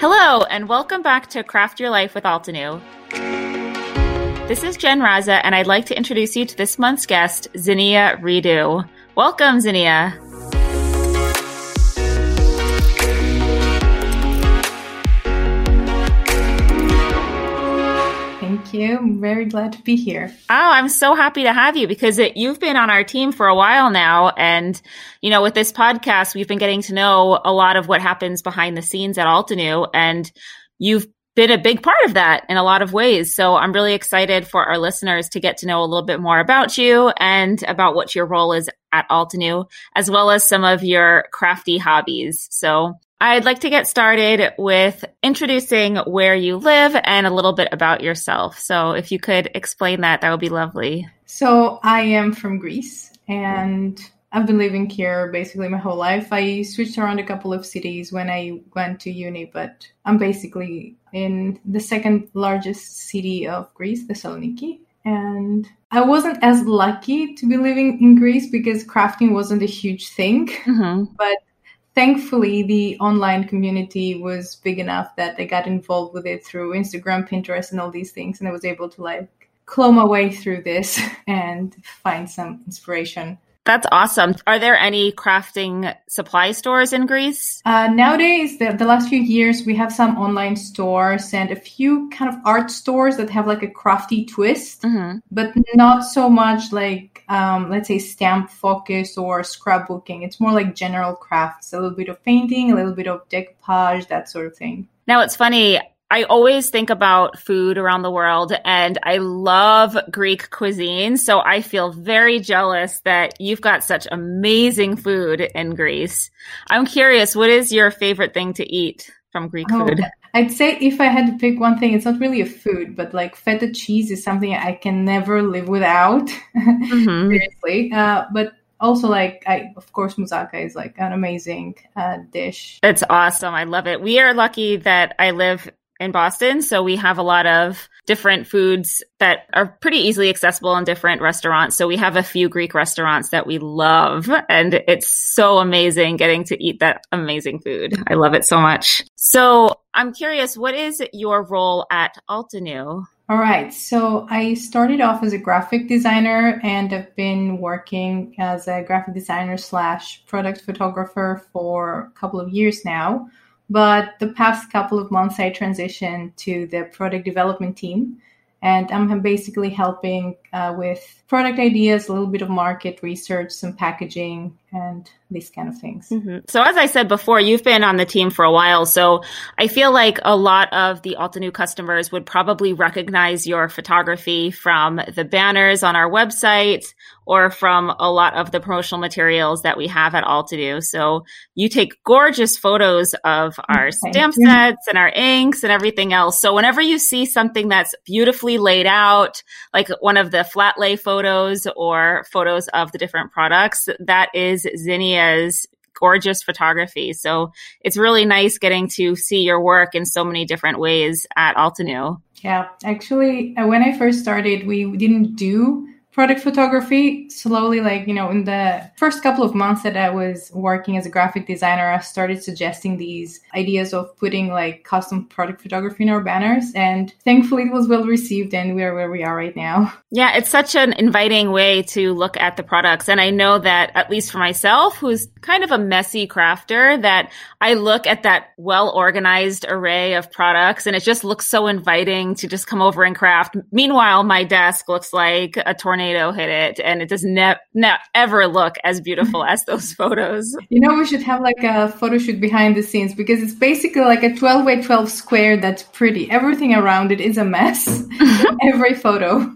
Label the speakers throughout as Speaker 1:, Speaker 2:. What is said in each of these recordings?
Speaker 1: Hello, and welcome back to Craft Your Life with Altenew. This is Jen Rzasa, and I'd like to introduce you to this month's guest, Zinia Redu. Welcome, Zinia.
Speaker 2: Thank you. I'm very glad to be here.
Speaker 1: Oh, I'm so happy to have you because it, you've been on our team for a while now. And, you know, with this podcast, we've been getting to know a lot of what happens behind the scenes at Altenew. And you've been a big part of that in a lot of ways. So I'm really excited for our listeners to get to know a little bit more about you and about what your role is at Altenew, as well as some of your crafty hobbies. So I'd like to get started with introducing where you live and a little bit about yourself. So, if you could explain that, that would be lovely.
Speaker 2: So, I am from Greece and I've been living here basically my whole life. I switched around a couple of cities when I went to uni, but I'm basically in the second largest city of Greece, Thessaloniki. And I wasn't as lucky to be living in Greece because crafting wasn't a huge thing. Mm-hmm. But thankfully the online community was big enough that I got involved with it through Instagram, Pinterest, and all these things, and I was able to like claw my way through this and find some inspiration.
Speaker 1: That's awesome. Are there any crafting supply stores in Greece?
Speaker 2: Uh, nowadays, the, the last few years, we have some online stores and a few kind of art stores that have like a crafty twist, mm-hmm. but not so much like, um, let's say, stamp focus or scrapbooking. It's more like general crafts, a little bit of painting, a little bit of decoupage, that sort of thing.
Speaker 1: Now, it's funny. I always think about food around the world and I love Greek cuisine. So I feel very jealous that you've got such amazing food in Greece. I'm curious, what is your favorite thing to eat from Greek oh, food?
Speaker 2: I'd say if I had to pick one thing, it's not really a food, but like feta cheese is something I can never live without. Mm-hmm. Seriously. Uh, but also like I of course moussaka is like an amazing uh, dish.
Speaker 1: It's awesome. I love it. We are lucky that I live in Boston. So we have a lot of different foods that are pretty easily accessible in different restaurants. So we have a few Greek restaurants that we love and it's so amazing getting to eat that amazing food. I love it so much. So I'm curious, what is your role at Altenew?
Speaker 2: All right. So I started off as a graphic designer and I've been working as a graphic designer slash product photographer for a couple of years now. But the past couple of months, I transitioned to the product development team. And I'm basically helping uh, with product ideas, a little bit of market research, some packaging, and these kind of things.
Speaker 1: Mm-hmm. So, as I said before, you've been on the team for a while. So, I feel like a lot of the Altenew customers would probably recognize your photography from the banners on our website or from a lot of the promotional materials that we have at Altenew. So you take gorgeous photos of our Thank stamp you. sets and our inks and everything else. So whenever you see something that's beautifully laid out, like one of the flat lay photos or photos of the different products, that is Zinia's gorgeous photography. So it's really nice getting to see your work in so many different ways at Altenew.
Speaker 2: Yeah, actually, uh, when I first started, we didn't do product photography slowly like you know in the first couple of months that i was working as a graphic designer i started suggesting these ideas of putting like custom product photography in our banners and thankfully it was well received and we're where we are right now.
Speaker 1: Yeah it's such an inviting way to look at the products and i know that at least for myself who's kind of a messy crafter that i look at that well organized array of products and it just looks so inviting to just come over and craft. Meanwhile my desk looks like a tornado tornado hit it and it does never ne- ever look as beautiful as those photos.
Speaker 2: You know, we should have like a photo shoot behind the scenes because it's basically like a 12 by 12 square that's pretty. Everything around it is a mess. Every photo.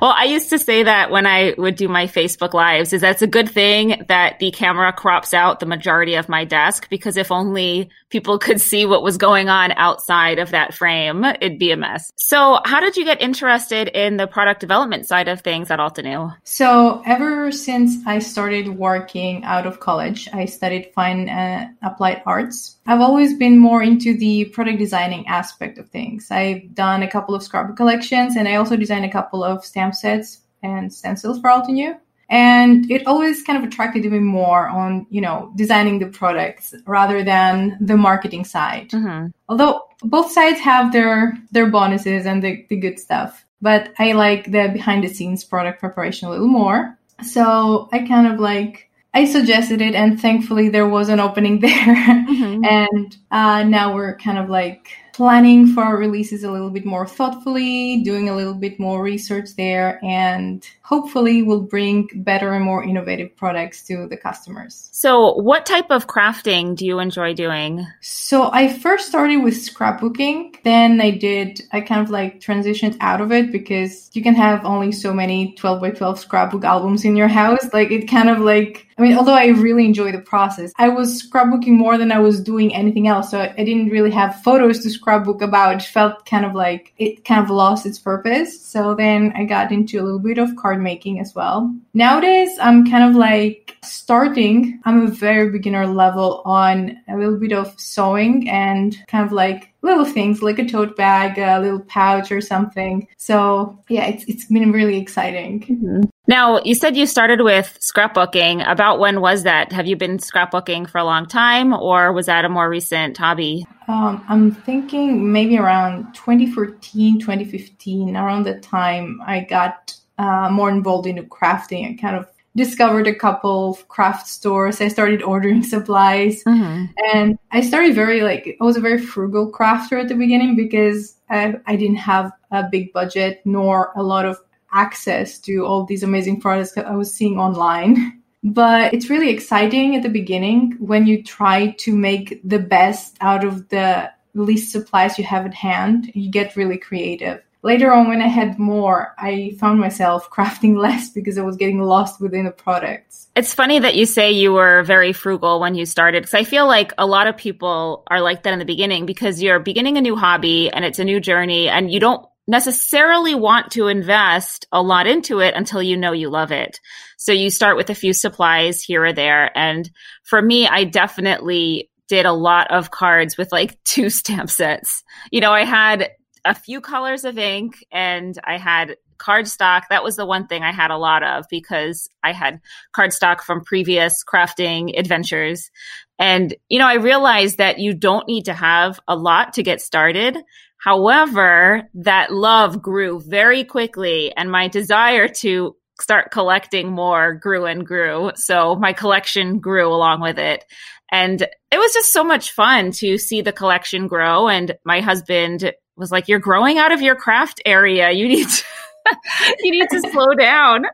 Speaker 1: Well, I used to say that when I would do my Facebook lives is that's a good thing that the camera crops out the majority of my desk because if only people could see what was going on outside of that frame, it'd be a mess. So, how did you get interested in the product development side of things at Altenew?
Speaker 2: So, ever since I started working out of college, I studied fine and applied arts. I've always been more into the product designing aspect of things. I've done a couple of scrapbook collections and I also designed a couple of stamp sets and stencils for Altenew. And it always kind of attracted me more on, you know, designing the products rather than the marketing side. Mm-hmm. Although both sides have their their bonuses and the, the good stuff. But I like the behind the scenes product preparation a little more. So I kind of like I suggested it, and thankfully there was an opening there. Mm-hmm. and uh, now we're kind of like planning for our releases a little bit more thoughtfully, doing a little bit more research there, and hopefully will bring better and more innovative products to the customers.
Speaker 1: So, what type of crafting do you enjoy doing?
Speaker 2: So, I first started with scrapbooking. Then I did, I kind of like transitioned out of it because you can have only so many 12 by 12 scrapbook albums in your house. Like, it kind of like, I mean, although I really enjoy the process, I was scrapbooking more than I was doing anything else. So, I didn't really have photos to scrapbook about. It felt kind of like it kind of lost its purpose. So, then I got into a little bit of card making as well. Nowadays, I'm kind of like starting. I'm a very beginner level on a little bit of sewing and kind of like little things like a tote bag, a little pouch or something. So yeah, it's it's been really exciting. Mm-hmm.
Speaker 1: Now, you said you started with scrapbooking. About when was that? Have you been scrapbooking for a long time or was that a more recent hobby?
Speaker 2: Um, I'm thinking maybe around 2014, 2015, around the time I got uh, more involved in crafting and kind of discovered a couple of craft stores. I started ordering supplies mm-hmm. and I started very like, I was a very frugal crafter at the beginning because I, I didn't have a big budget nor a lot of access to all these amazing products that I was seeing online. But it's really exciting at the beginning when you try to make the best out of the least supplies you have at hand. You get really creative later on when i had more i found myself crafting less because i was getting lost within the products
Speaker 1: it's funny that you say you were very frugal when you started because i feel like a lot of people are like that in the beginning because you're beginning a new hobby and it's a new journey and you don't necessarily want to invest a lot into it until you know you love it. So you start with a few supplies here or there. And for me, I definitely did a lot of cards with like two stamp sets. You know, I had a few colors of ink and I had cardstock. That was the one thing I had a lot of because I had cardstock from previous crafting adventures. And, you know, I realized that you don't need to have a lot to get started. However, that love grew very quickly and my desire to start collecting more grew and grew. So my collection grew along with it. And it was just so much fun to see the collection grow. And my husband was like, "You're growing out of your craft area. You need to, you need to slow down."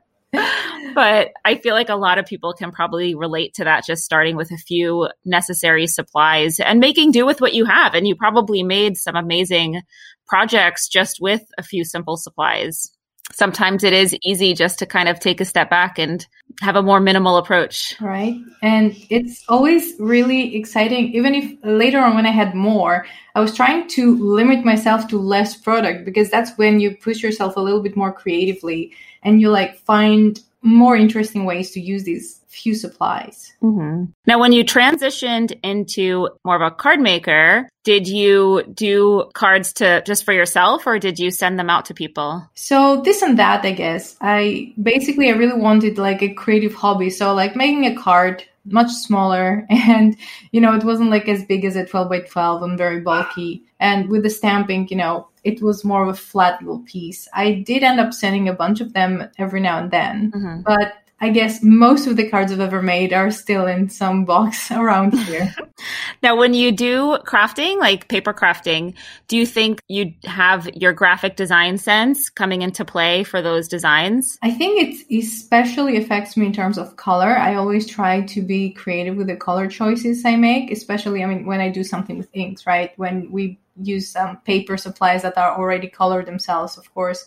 Speaker 1: But I feel like a lot of people can probably relate to that just starting with a few necessary supplies and making do with what you have. And you probably made some amazing projects just with a few simple supplies sometimes it is easy just to kind of take a step back and have a more minimal approach.
Speaker 2: Right. And it's always really exciting. Even if later on when I had more, I was trying to limit myself to less product because that's when you push yourself a little bit more creatively and you like find more interesting ways to use these few supplies.
Speaker 1: Mm-hmm. Now, when you transitioned into more of a card maker, did you do cards to just for yourself or did you send them out to people?
Speaker 2: So this and that, I guess. I basically I really wanted like a creative hobby. So like making a card much smaller. And you know it wasn't like as big as a 12 by 12 and very bulky. And with the stamping you know it was more of a flat little piece. I did end up sending a bunch of them every now and then. Mm-hmm. but I guess most of the cards I've ever made are still in some box around here.
Speaker 1: now, when you do crafting, like paper crafting, do you think you have your graphic design sense coming into play for those designs?
Speaker 2: I think it especially affects me in terms of color. I always try to be creative with the color choices I make, especially, I mean, when I do something with inks, right? When we use some paper supplies that are already colored themselves, of course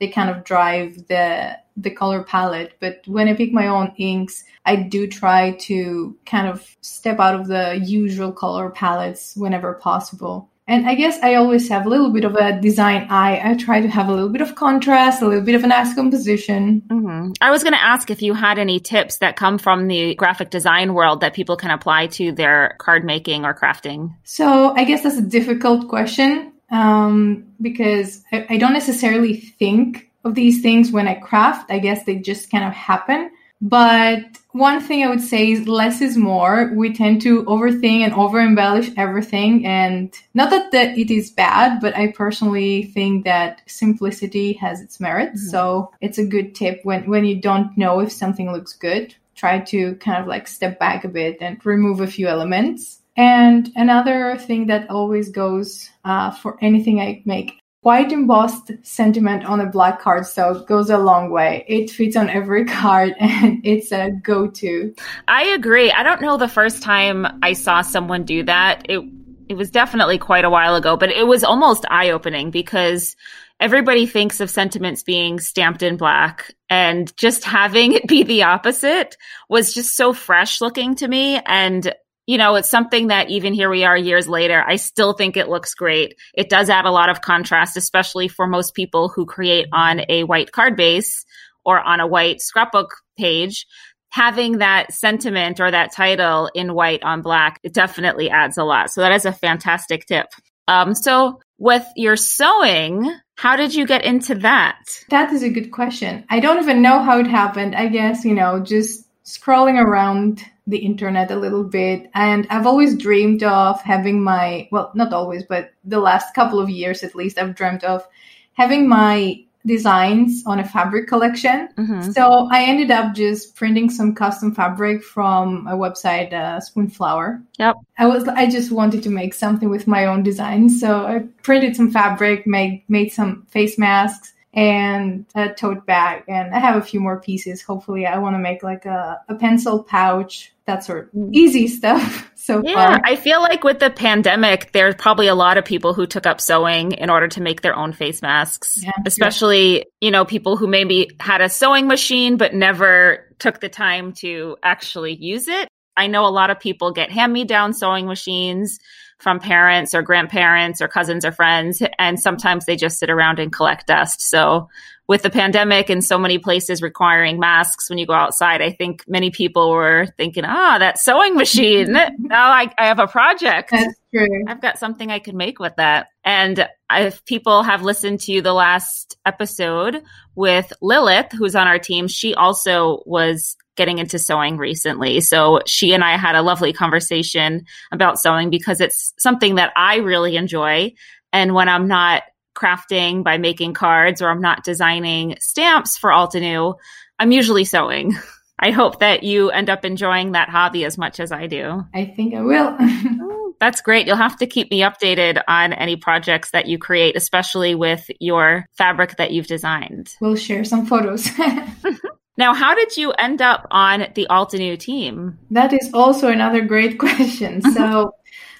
Speaker 2: they kind of drive the the color palette but when i pick my own inks i do try to kind of step out of the usual color palettes whenever possible and I guess I always have a little bit of a design eye. I try to have a little bit of contrast, a little bit of an nice composition.
Speaker 1: Mm-hmm. I was going to ask if you had any tips that come from the graphic design world that people can apply to their card making or crafting.
Speaker 2: So I guess that's a difficult question um, because I, I don't necessarily think of these things when I craft. I guess they just kind of happen. But one thing I would say is less is more. We tend to overthink and over embellish everything. And not that it is bad, but I personally think that simplicity has its merits. Mm-hmm. So it's a good tip when, when you don't know if something looks good, try to kind of like step back a bit and remove a few elements. And another thing that always goes uh, for anything I make white embossed sentiment on a black card so goes a long way. It fits on every card and it's a go to.
Speaker 1: I agree. I don't know the first time I saw someone do that. It it was definitely quite a while ago, but it was almost eye opening because everybody thinks of sentiments being stamped in black and just having it be the opposite was just so fresh looking to me and you know, it's something that even here we are years later, I still think it looks great. It does add a lot of contrast, especially for most people who create on a white card base or on a white scrapbook page. Having that sentiment or that title in white on black, it definitely adds a lot. So that is a fantastic tip. Um, so with your sewing, how did you get into that?
Speaker 2: That is a good question. I don't even know how it happened. I guess, you know, just scrolling around the internet a little bit and I've always dreamed of having my well not always but the last couple of years at least I've dreamt of having my designs on a fabric collection. Mm-hmm. So I ended up just printing some custom fabric from a website uh, Spoonflower.
Speaker 1: Yep.
Speaker 2: I was I just wanted to make something with my own designs. So I printed some fabric, made made some face masks and a tote bag. And i have a few more pieces. Hopefully i want to make like a, a pencil pouch that sort. Of easy stuff so
Speaker 1: yeah
Speaker 2: far.
Speaker 1: i feel like with the pandemic there's probably a lot of people who took up sewing in order to make their own face masks yeah, especially you know people who maybe had a sewing machine but never took the time to actually use it. I know a lot of people get hand me down sewing machines from parents or grandparents or cousins or friends. And sometimes they just sit around and collect dust. So with the pandemic and so many places requiring masks when you go outside, I think many people were thinking, ah, oh, that sewing machine. now I, I have a project.
Speaker 2: That's true.
Speaker 1: I've got something I could make with that. And if people have listened to the last episode with Lilith, who's on our team, she also was getting into sewing recently. So she and I had a lovely conversation about sewing because it's something that I really enjoy. And when I'm not crafting by making cards or I'm not designing stamps for Altenew, I'm usually sewing. I hope that you end up enjoying that hobby as much as I do.
Speaker 2: I think I will.
Speaker 1: That's great. You'll have to keep me updated on any projects that you create, especially with your fabric that you've designed.
Speaker 2: We'll share some photos.
Speaker 1: Now, how did you end up on the Altenew team?
Speaker 2: That is also another great question. So,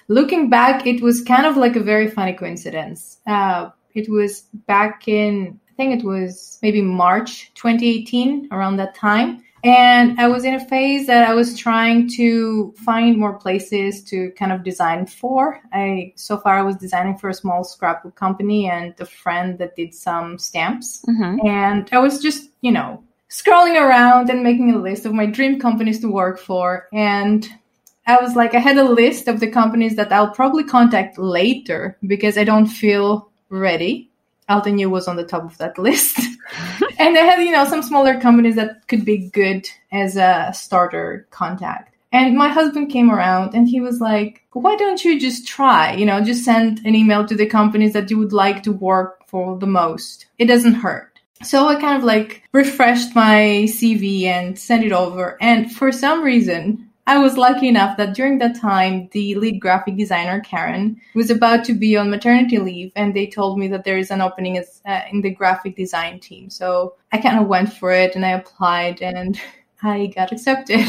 Speaker 2: looking back, it was kind of like a very funny coincidence. Uh, it was back in, I think it was maybe March 2018, around that time. And I was in a phase that I was trying to find more places to kind of design for. I so far I was designing for a small scrapbook company and a friend that did some stamps. Mm-hmm. And I was just, you know, scrolling around and making a list of my dream companies to work for. And I was like, I had a list of the companies that I'll probably contact later because I don't feel ready. Altenew was on the top of that list. and I had, you know, some smaller companies that could be good as a starter contact. And my husband came around and he was like, why don't you just try? You know, just send an email to the companies that you would like to work for the most. It doesn't hurt. So I kind of like refreshed my CV and sent it over. And for some reason, I was lucky enough that during that time, the lead graphic designer, Karen, was about to be on maternity leave. And they told me that there is an opening as, uh, in the graphic design team. So I kind of went for it and I applied and I got accepted.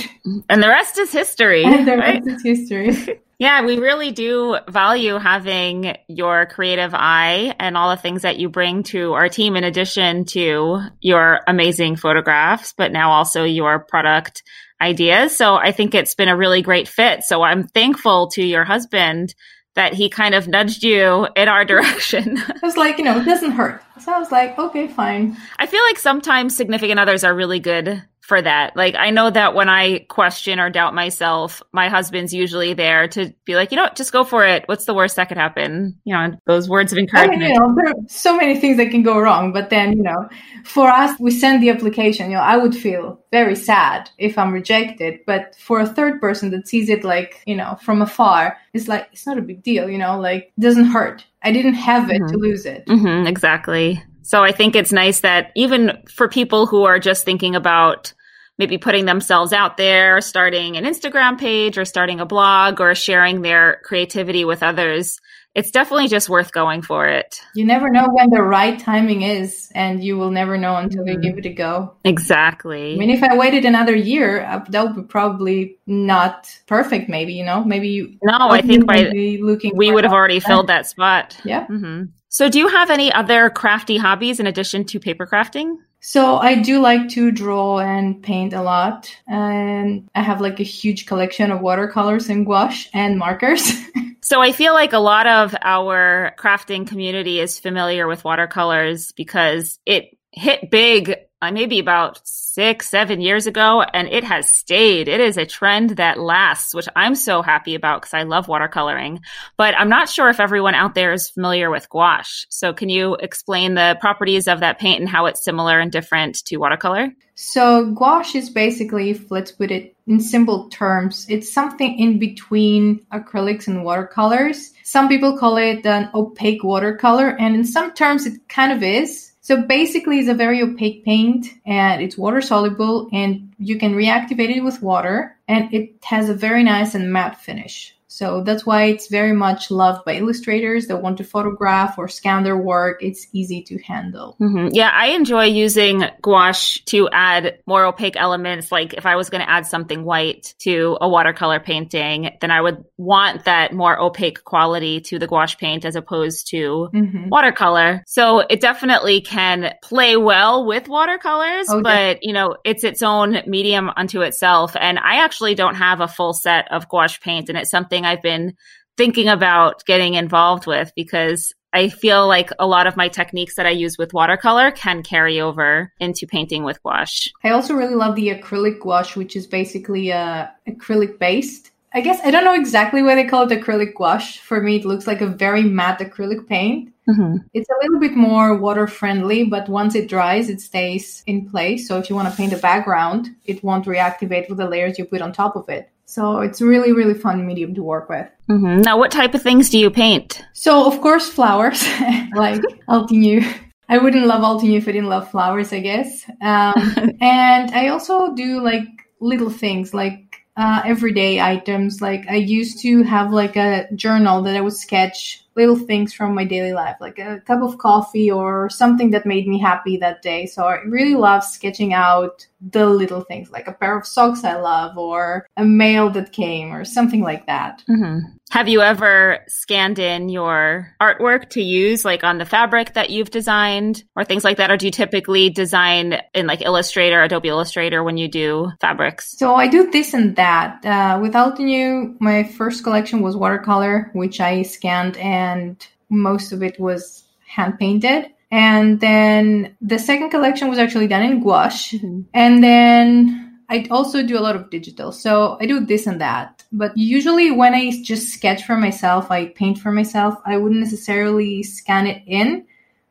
Speaker 1: And the rest is history.
Speaker 2: And the right? rest is history.
Speaker 1: Yeah, we really do value having your creative eye and all the things that you bring to our team, in addition to your amazing photographs, but now also your product ideas. So I think it's been a really great fit. So I'm thankful to your husband that he kind of nudged you in our direction.
Speaker 2: I was like, you know, it doesn't hurt. So I was like, okay, fine.
Speaker 1: I feel like sometimes significant others are really good for that. Like I know that when I question or doubt myself, my husband's usually there to be like, you know, what, just go for it. What's the worst that could happen? You know, those words of encouragement.
Speaker 2: I mean, you know, there are so many things that can go wrong, but then you know, for us, we send the application. You know, I would feel very sad if I'm rejected, but for a third person that sees it like you know from afar, it's like it's not a big deal. You know, like it doesn't hurt. I didn't have it mm-hmm. to lose it.
Speaker 1: Mm-hmm, exactly. So I think it's nice that even for people who are just thinking about maybe putting themselves out there, starting an Instagram page or starting a blog or sharing their creativity with others, it's definitely just worth going for it.
Speaker 2: You never know when the right timing is, and you will never know until mm-hmm. you give it a go.
Speaker 1: Exactly.
Speaker 2: I mean, if I waited another year, uh, that would be probably not perfect. Maybe you know, maybe you.
Speaker 1: No, I think by looking, we would have already filled that spot.
Speaker 2: Yeah. Mm-hmm.
Speaker 1: So, do you have any other crafty hobbies in addition to paper crafting?
Speaker 2: So I do like to draw and paint a lot. And I have like a huge collection of watercolors and gouache and markers.
Speaker 1: so I feel like a lot of our crafting community is familiar with watercolors because it hit big uh, maybe about six, seven years ago, and it has stayed. It is a trend that lasts, which I'm so happy about because I love watercoloring. But I'm not sure if everyone out there is familiar with gouache. So, can you explain the properties of that paint and how it's similar and different to watercolor?
Speaker 2: So, gouache is basically, let's put it in simple terms, it's something in between acrylics and watercolors. Some people call it an opaque watercolor, and in some terms, it kind of is so basically, it's a very opaque paint and it's water soluble and you can reactivate it with water and it has a very nice and matte finish. So that's why it's very much loved by illustrators that want to photograph or scan their work. It's easy to handle.
Speaker 1: Mm-hmm. Yeah, I enjoy using gouache to add more opaque elements. Like if I was going to add something white to a watercolor painting, then I would want that more opaque quality to the gouache paint as opposed to mm-hmm. watercolor. So it definitely can play well with watercolors, okay. but you know, it's its own medium unto itself. And I actually don't have a full set of gouache paint and it's something something I've been thinking about getting involved with because I feel like a lot of my techniques that I use with watercolor can carry over into painting with gouache.
Speaker 2: I also really love the acrylic gouache, which is basically uh, acrylic based. I guess I don't know exactly why they call it acrylic gouache. For me, it looks like a very matte acrylic paint. Mm-hmm. It's a little bit more water friendly, but once it dries, it stays in place. So if you want to paint a background, it won't reactivate with the layers you put on top of it. So it's really, really fun medium to work with.
Speaker 1: Mm-hmm. Now, what type of things do you paint?
Speaker 2: So, of course, flowers, like Altenew. I wouldn't love Altenew if I didn't love flowers, I guess. Um, and I also do like little things, like uh, everyday items. Like I used to have like a journal that I would sketch little things from my daily life, like a cup of coffee or something that made me happy that day. So I really love sketching out the little things, like a pair of socks I love or a mail that came or something like that.
Speaker 1: Mm-hmm. Have you ever scanned in your artwork to use like on the fabric that you've designed or things like that? Or do you typically design in like Illustrator, Adobe Illustrator when you do fabrics?
Speaker 2: So I do this and that. Uh, with Altenew, my first collection was watercolor, which I scanned and most of it was hand painted. And then the second collection was actually done in gouache. Mm-hmm. And then I also do a lot of digital. So I do this and that. But usually when I just sketch for myself, I paint for myself, I wouldn't necessarily scan it in.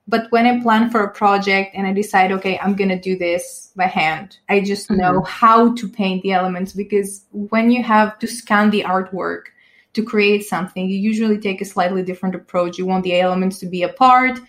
Speaker 2: But when I plan for a project and I decide, okay, I'm going to do this by hand, I just mm-hmm. know how to paint the elements because when you have to scan the artwork to create something, you usually take a slightly different approach. You want the elements to be apart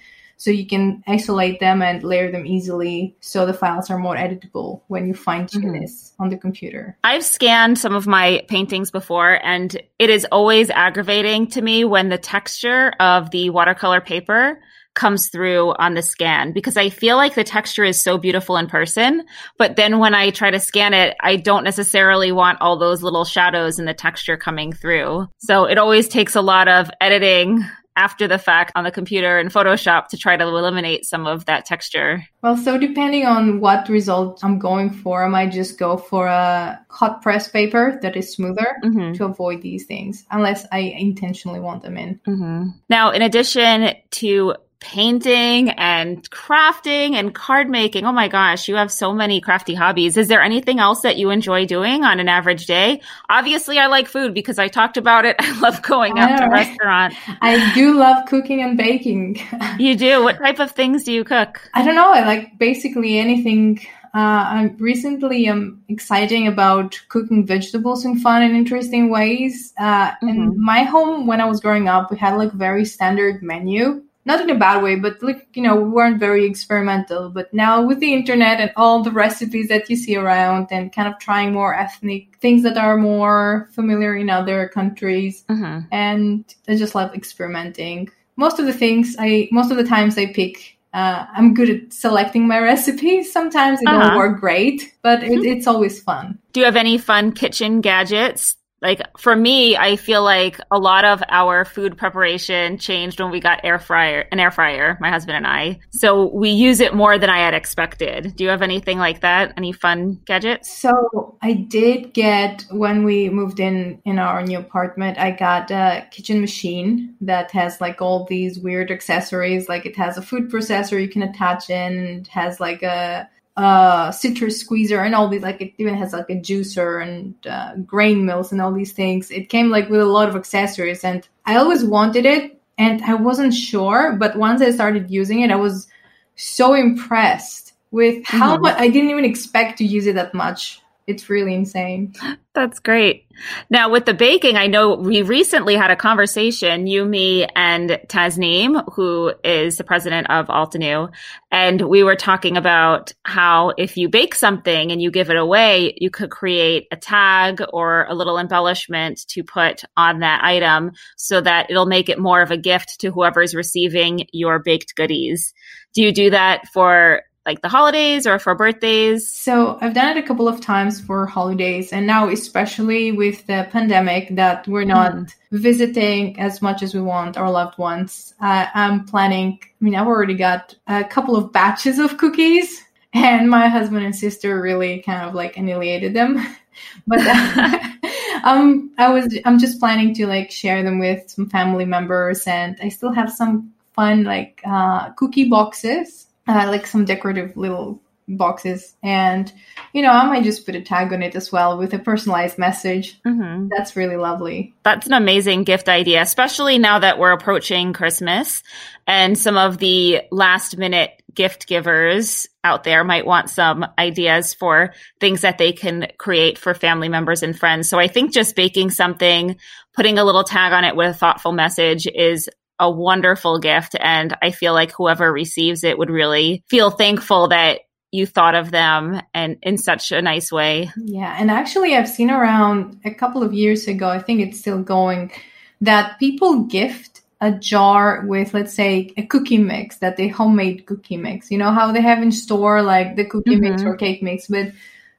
Speaker 2: so you can isolate them and layer them easily so the files are more editable when you fine tune mm-hmm. this on the computer.
Speaker 1: I've scanned some of my paintings before and it is always aggravating to me when the texture of the watercolor paper comes through on the scan because I feel like the texture is so beautiful in person. But then when I try to scan it, I don't necessarily want all those little shadows and the texture coming through. So it always takes a lot of editing after the fact on the computer in Photoshop to try to eliminate some of that texture?
Speaker 2: Well, so depending on what result I'm going for, I might just go for a hot press paper that is smoother mm-hmm. to avoid these things, unless I intentionally want them in.
Speaker 1: Mm-hmm. Now, in addition to painting and crafting and card making. Oh my gosh, you have so many crafty hobbies. Is there anything else that you enjoy doing on an average day? Obviously, I like food because I talked about it. I love going out to restaurants.
Speaker 2: I do love cooking and baking.
Speaker 1: you do? What type of things do you cook?
Speaker 2: I don't know. I like basically anything uh, I'm recently um, exciting about cooking vegetables in fun and interesting ways. Uh, mm-hmm. In my home, when I was growing up, we had like very standard menu. Not in a bad way, but like you know, we weren't very experimental. But now with the internet and all the recipes that you see around, and kind of trying more ethnic things that are more familiar in other countries, mm-hmm. and I just love experimenting. Most of the things I, most of the times I pick uh, I'm good at selecting my recipes. Sometimes it uh-huh. don't work great, but it, it's always fun.
Speaker 1: Do you have any fun kitchen gadgets like for me, I feel like a lot of our food preparation changed when we got air fryer, an air fryer, my husband and I. So we use it more than I had expected. Do you have anything like that? Any fun gadgets?
Speaker 2: So I did get when we moved in in our new apartment, I got a kitchen machine that has like all these weird accessories. Like it has a food processor you can attach in, it has like a uh, citrus squeezer and all these like it even has like a juicer and uh, grain mills and all these things it came like with a lot of accessories and i always wanted it and i wasn't sure but once i started using it i was so impressed with how mm-hmm. much i didn't even expect to use it that much it's really insane.
Speaker 1: That's great. Now, with the baking, I know we recently had a conversation, you, me, and Tasneem, who is the president of Altenew, and we were talking about how if you bake something and you give it away, you could create a tag or a little embellishment to put on that item so that it'll make it more of a gift to whoever's receiving your baked goodies. Do you do that for like the holidays or for birthdays?
Speaker 2: So I've done it a couple of times for holidays, and now especially with the pandemic that we're not mm. visiting as much as we want our loved ones. Uh, I'm planning. I mean, I've already got a couple of batches of cookies, and my husband and sister really kind of like annihilated them. but um, I was I'm just planning to like share them with some family members, and I still have some fun like uh, cookie boxes uh, like some decorative little boxes. And you know i might just put a tag on it as well with a personalized message. Mm-hmm. that's really lovely.
Speaker 1: That's an amazing gift idea especially now that we're approaching christmas and some of the last minute gift givers out there might want some ideas for things that they can create for family members and friends. So i think just baking something putting a little tag on it with a thoughtful message is a wonderful gift. And I feel like whoever receives it would really feel thankful that you thought of them and in such a nice way.
Speaker 2: Yeah. And actually, I've seen around a couple of years ago, I think it's still going, that people gift a jar with, let's say, a cookie mix that they homemade cookie mix. You know how they have in store like the cookie mm-hmm. mix or cake mix, but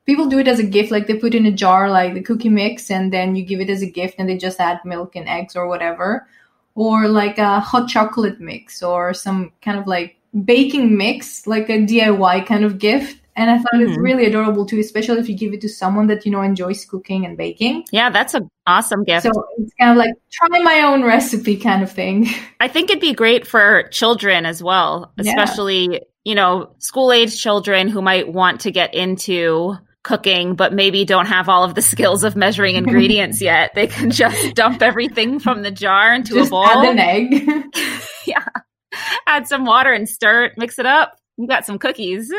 Speaker 2: people do it as a gift like they put in a jar like the cookie mix and then you give it as a gift and they just add milk and eggs or whatever or like a hot chocolate mix or some kind of like baking mix, like a DIY kind of gift. And I thought mm-hmm. it's really adorable too, especially if you give it to someone that you know enjoys cooking and baking.
Speaker 1: Yeah, that's an awesome gift.
Speaker 2: So it's kind of like try my own recipe kind of thing.
Speaker 1: I think it'd be great for children as well, especially, yeah. you know, school age children who might want to get into cooking, but maybe don't have all of the skills of measuring ingredients yet. They can just dump everything from the jar into
Speaker 2: just
Speaker 1: a bowl.
Speaker 2: Add an egg.
Speaker 1: yeah. Add some water and stir it, mix it up. You got some cookies.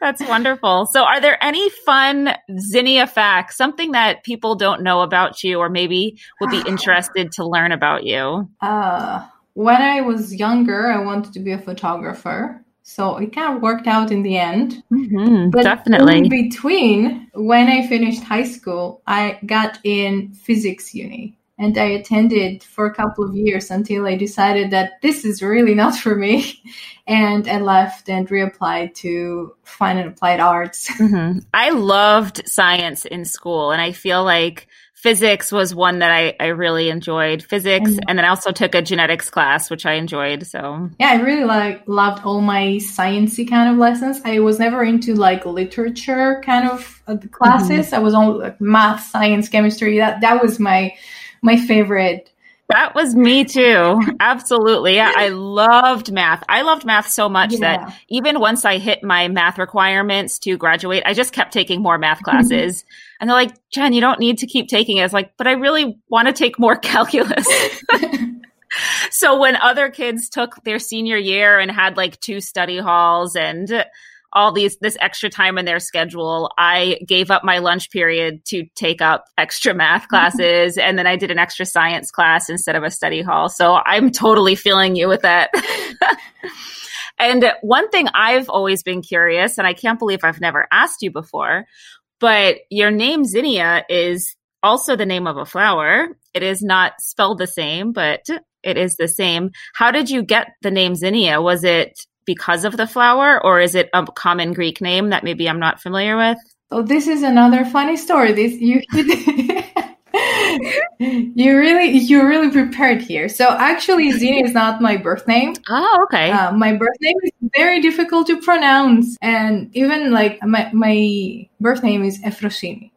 Speaker 1: That's wonderful. So, are there any fun Zinia facts, something that people don't know about you or maybe would be interested to learn about you?
Speaker 2: Uh, when I was younger, I wanted to be a photographer. So it kind of worked out in the end.
Speaker 1: Mm-hmm, but definitely.
Speaker 2: In between, when I finished high school, I got in physics uni and I attended for a couple of years until I decided that this is really not for me. And I left and reapplied to fine and applied arts.
Speaker 1: Mm-hmm. I loved science in school, and I feel like physics was one that I, I really enjoyed physics and then I also took a genetics class which I enjoyed so.
Speaker 2: Yeah I really like loved all my sciencey kind of lessons. I was never into like literature kind of uh, classes. Mm-hmm. I was on like math science chemistry. That that was my my favorite
Speaker 1: That was me too. Absolutely. Yeah, I loved math. I loved math so much yeah. that even once I hit my math requirements to graduate, I just kept taking more math mm-hmm. classes. and they're like, Jen, you don't need to keep taking it. It's like, but I really want to take more calculus. so when other kids took their senior year and had like two study halls and all these this extra time in their schedule. I gave up my lunch period to take up extra math classes and then i did an extra science class instead of a study hall. So i'm totally feeling you with that. And one thing i've always been curious and i can't believe i've never asked you before but your name zinia is also the name of a flower. It is not spelled the same but it is the same. How did you get the name zinia? Was it because of the flower, or is it a common Greek name that maybe I'm not familiar with?
Speaker 2: Oh, this is another funny story. This you you really you're really prepared here. So actually, Zini is not my birth name.
Speaker 1: Oh, okay.
Speaker 2: Uh, my birth name is very difficult to pronounce, and even like my my birth name is Efrosini.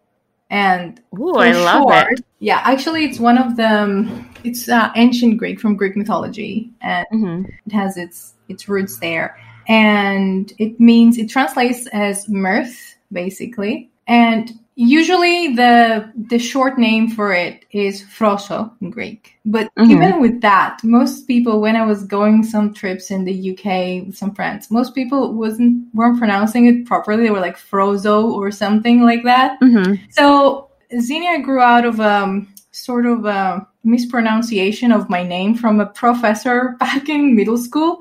Speaker 2: And
Speaker 1: Ooh, I love short, it.
Speaker 2: Yeah, actually, it's one of the. It's uh, ancient Greek from Greek mythology, and mm-hmm. it has its its roots there. And it means, it translates as mirth, basically. And usually the the short name for it is Froso in Greek. But mm-hmm. even with that, most people when I was going some trips in the UK with some friends, most people wasn't weren't pronouncing it properly. They were like Frozo or something like that. Mm-hmm. So Zinia grew out of um sort of a mispronunciation of my name from a professor back in middle school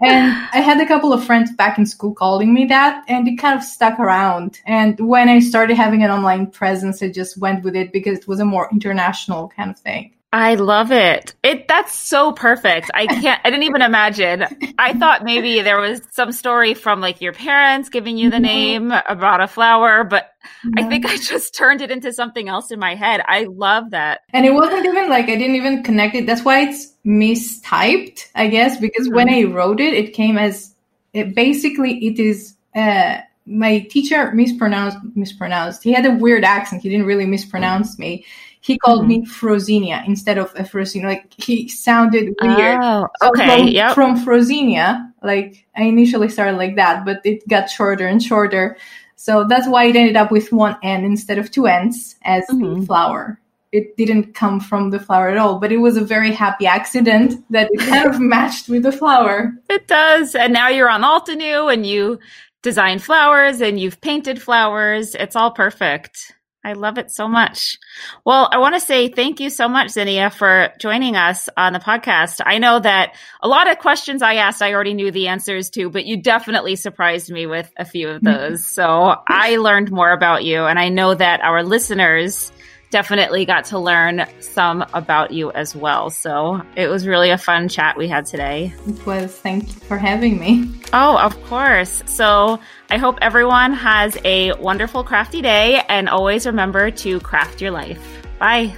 Speaker 2: and I had a couple of friends back in school calling me that, and it kind of stuck around. And when I started having an online presence, I just went with it because it was a more international kind of thing.
Speaker 1: I love it. It that's so perfect. I can't I didn't even imagine. I thought maybe there was some story from like your parents giving you the mm-hmm. name about a flower, but I think I just turned it into something else in my head. I love that.
Speaker 2: And it wasn't even like I didn't even connect it. That's why it's mistyped, I guess, because mm-hmm. when I wrote it, it came as it basically it is uh my teacher mispronounced mispronounced. He had a weird accent. He didn't really mispronounce me he called mm-hmm. me Frosinia instead of a. Like he sounded weird.
Speaker 1: Oh, okay.
Speaker 2: So from,
Speaker 1: yep.
Speaker 2: from Frosinia, like I initially started like that, but it got shorter and shorter. So that's why it ended up with one N instead of two N's as mm-hmm. the flower. It didn't come from the flower at all, but it was a very happy accident that it kind of matched with the flower.
Speaker 1: It does. And now you're on Altenew and you design flowers and you've painted flowers. It's all perfect. I love it so much. Well, I want to say thank you so much, Zinia, for joining us on the podcast. I know that a lot of questions I asked, I already knew the answers to, but you definitely surprised me with a few of mm-hmm. those. so I learned more about you, and I know that our listeners definitely got to learn some about you as well. So it was really a fun chat we had today.
Speaker 2: It was. Thank you for having me.
Speaker 1: Oh, of course. So I hope everyone has a wonderful crafty day and always remember to craft your life. Bye.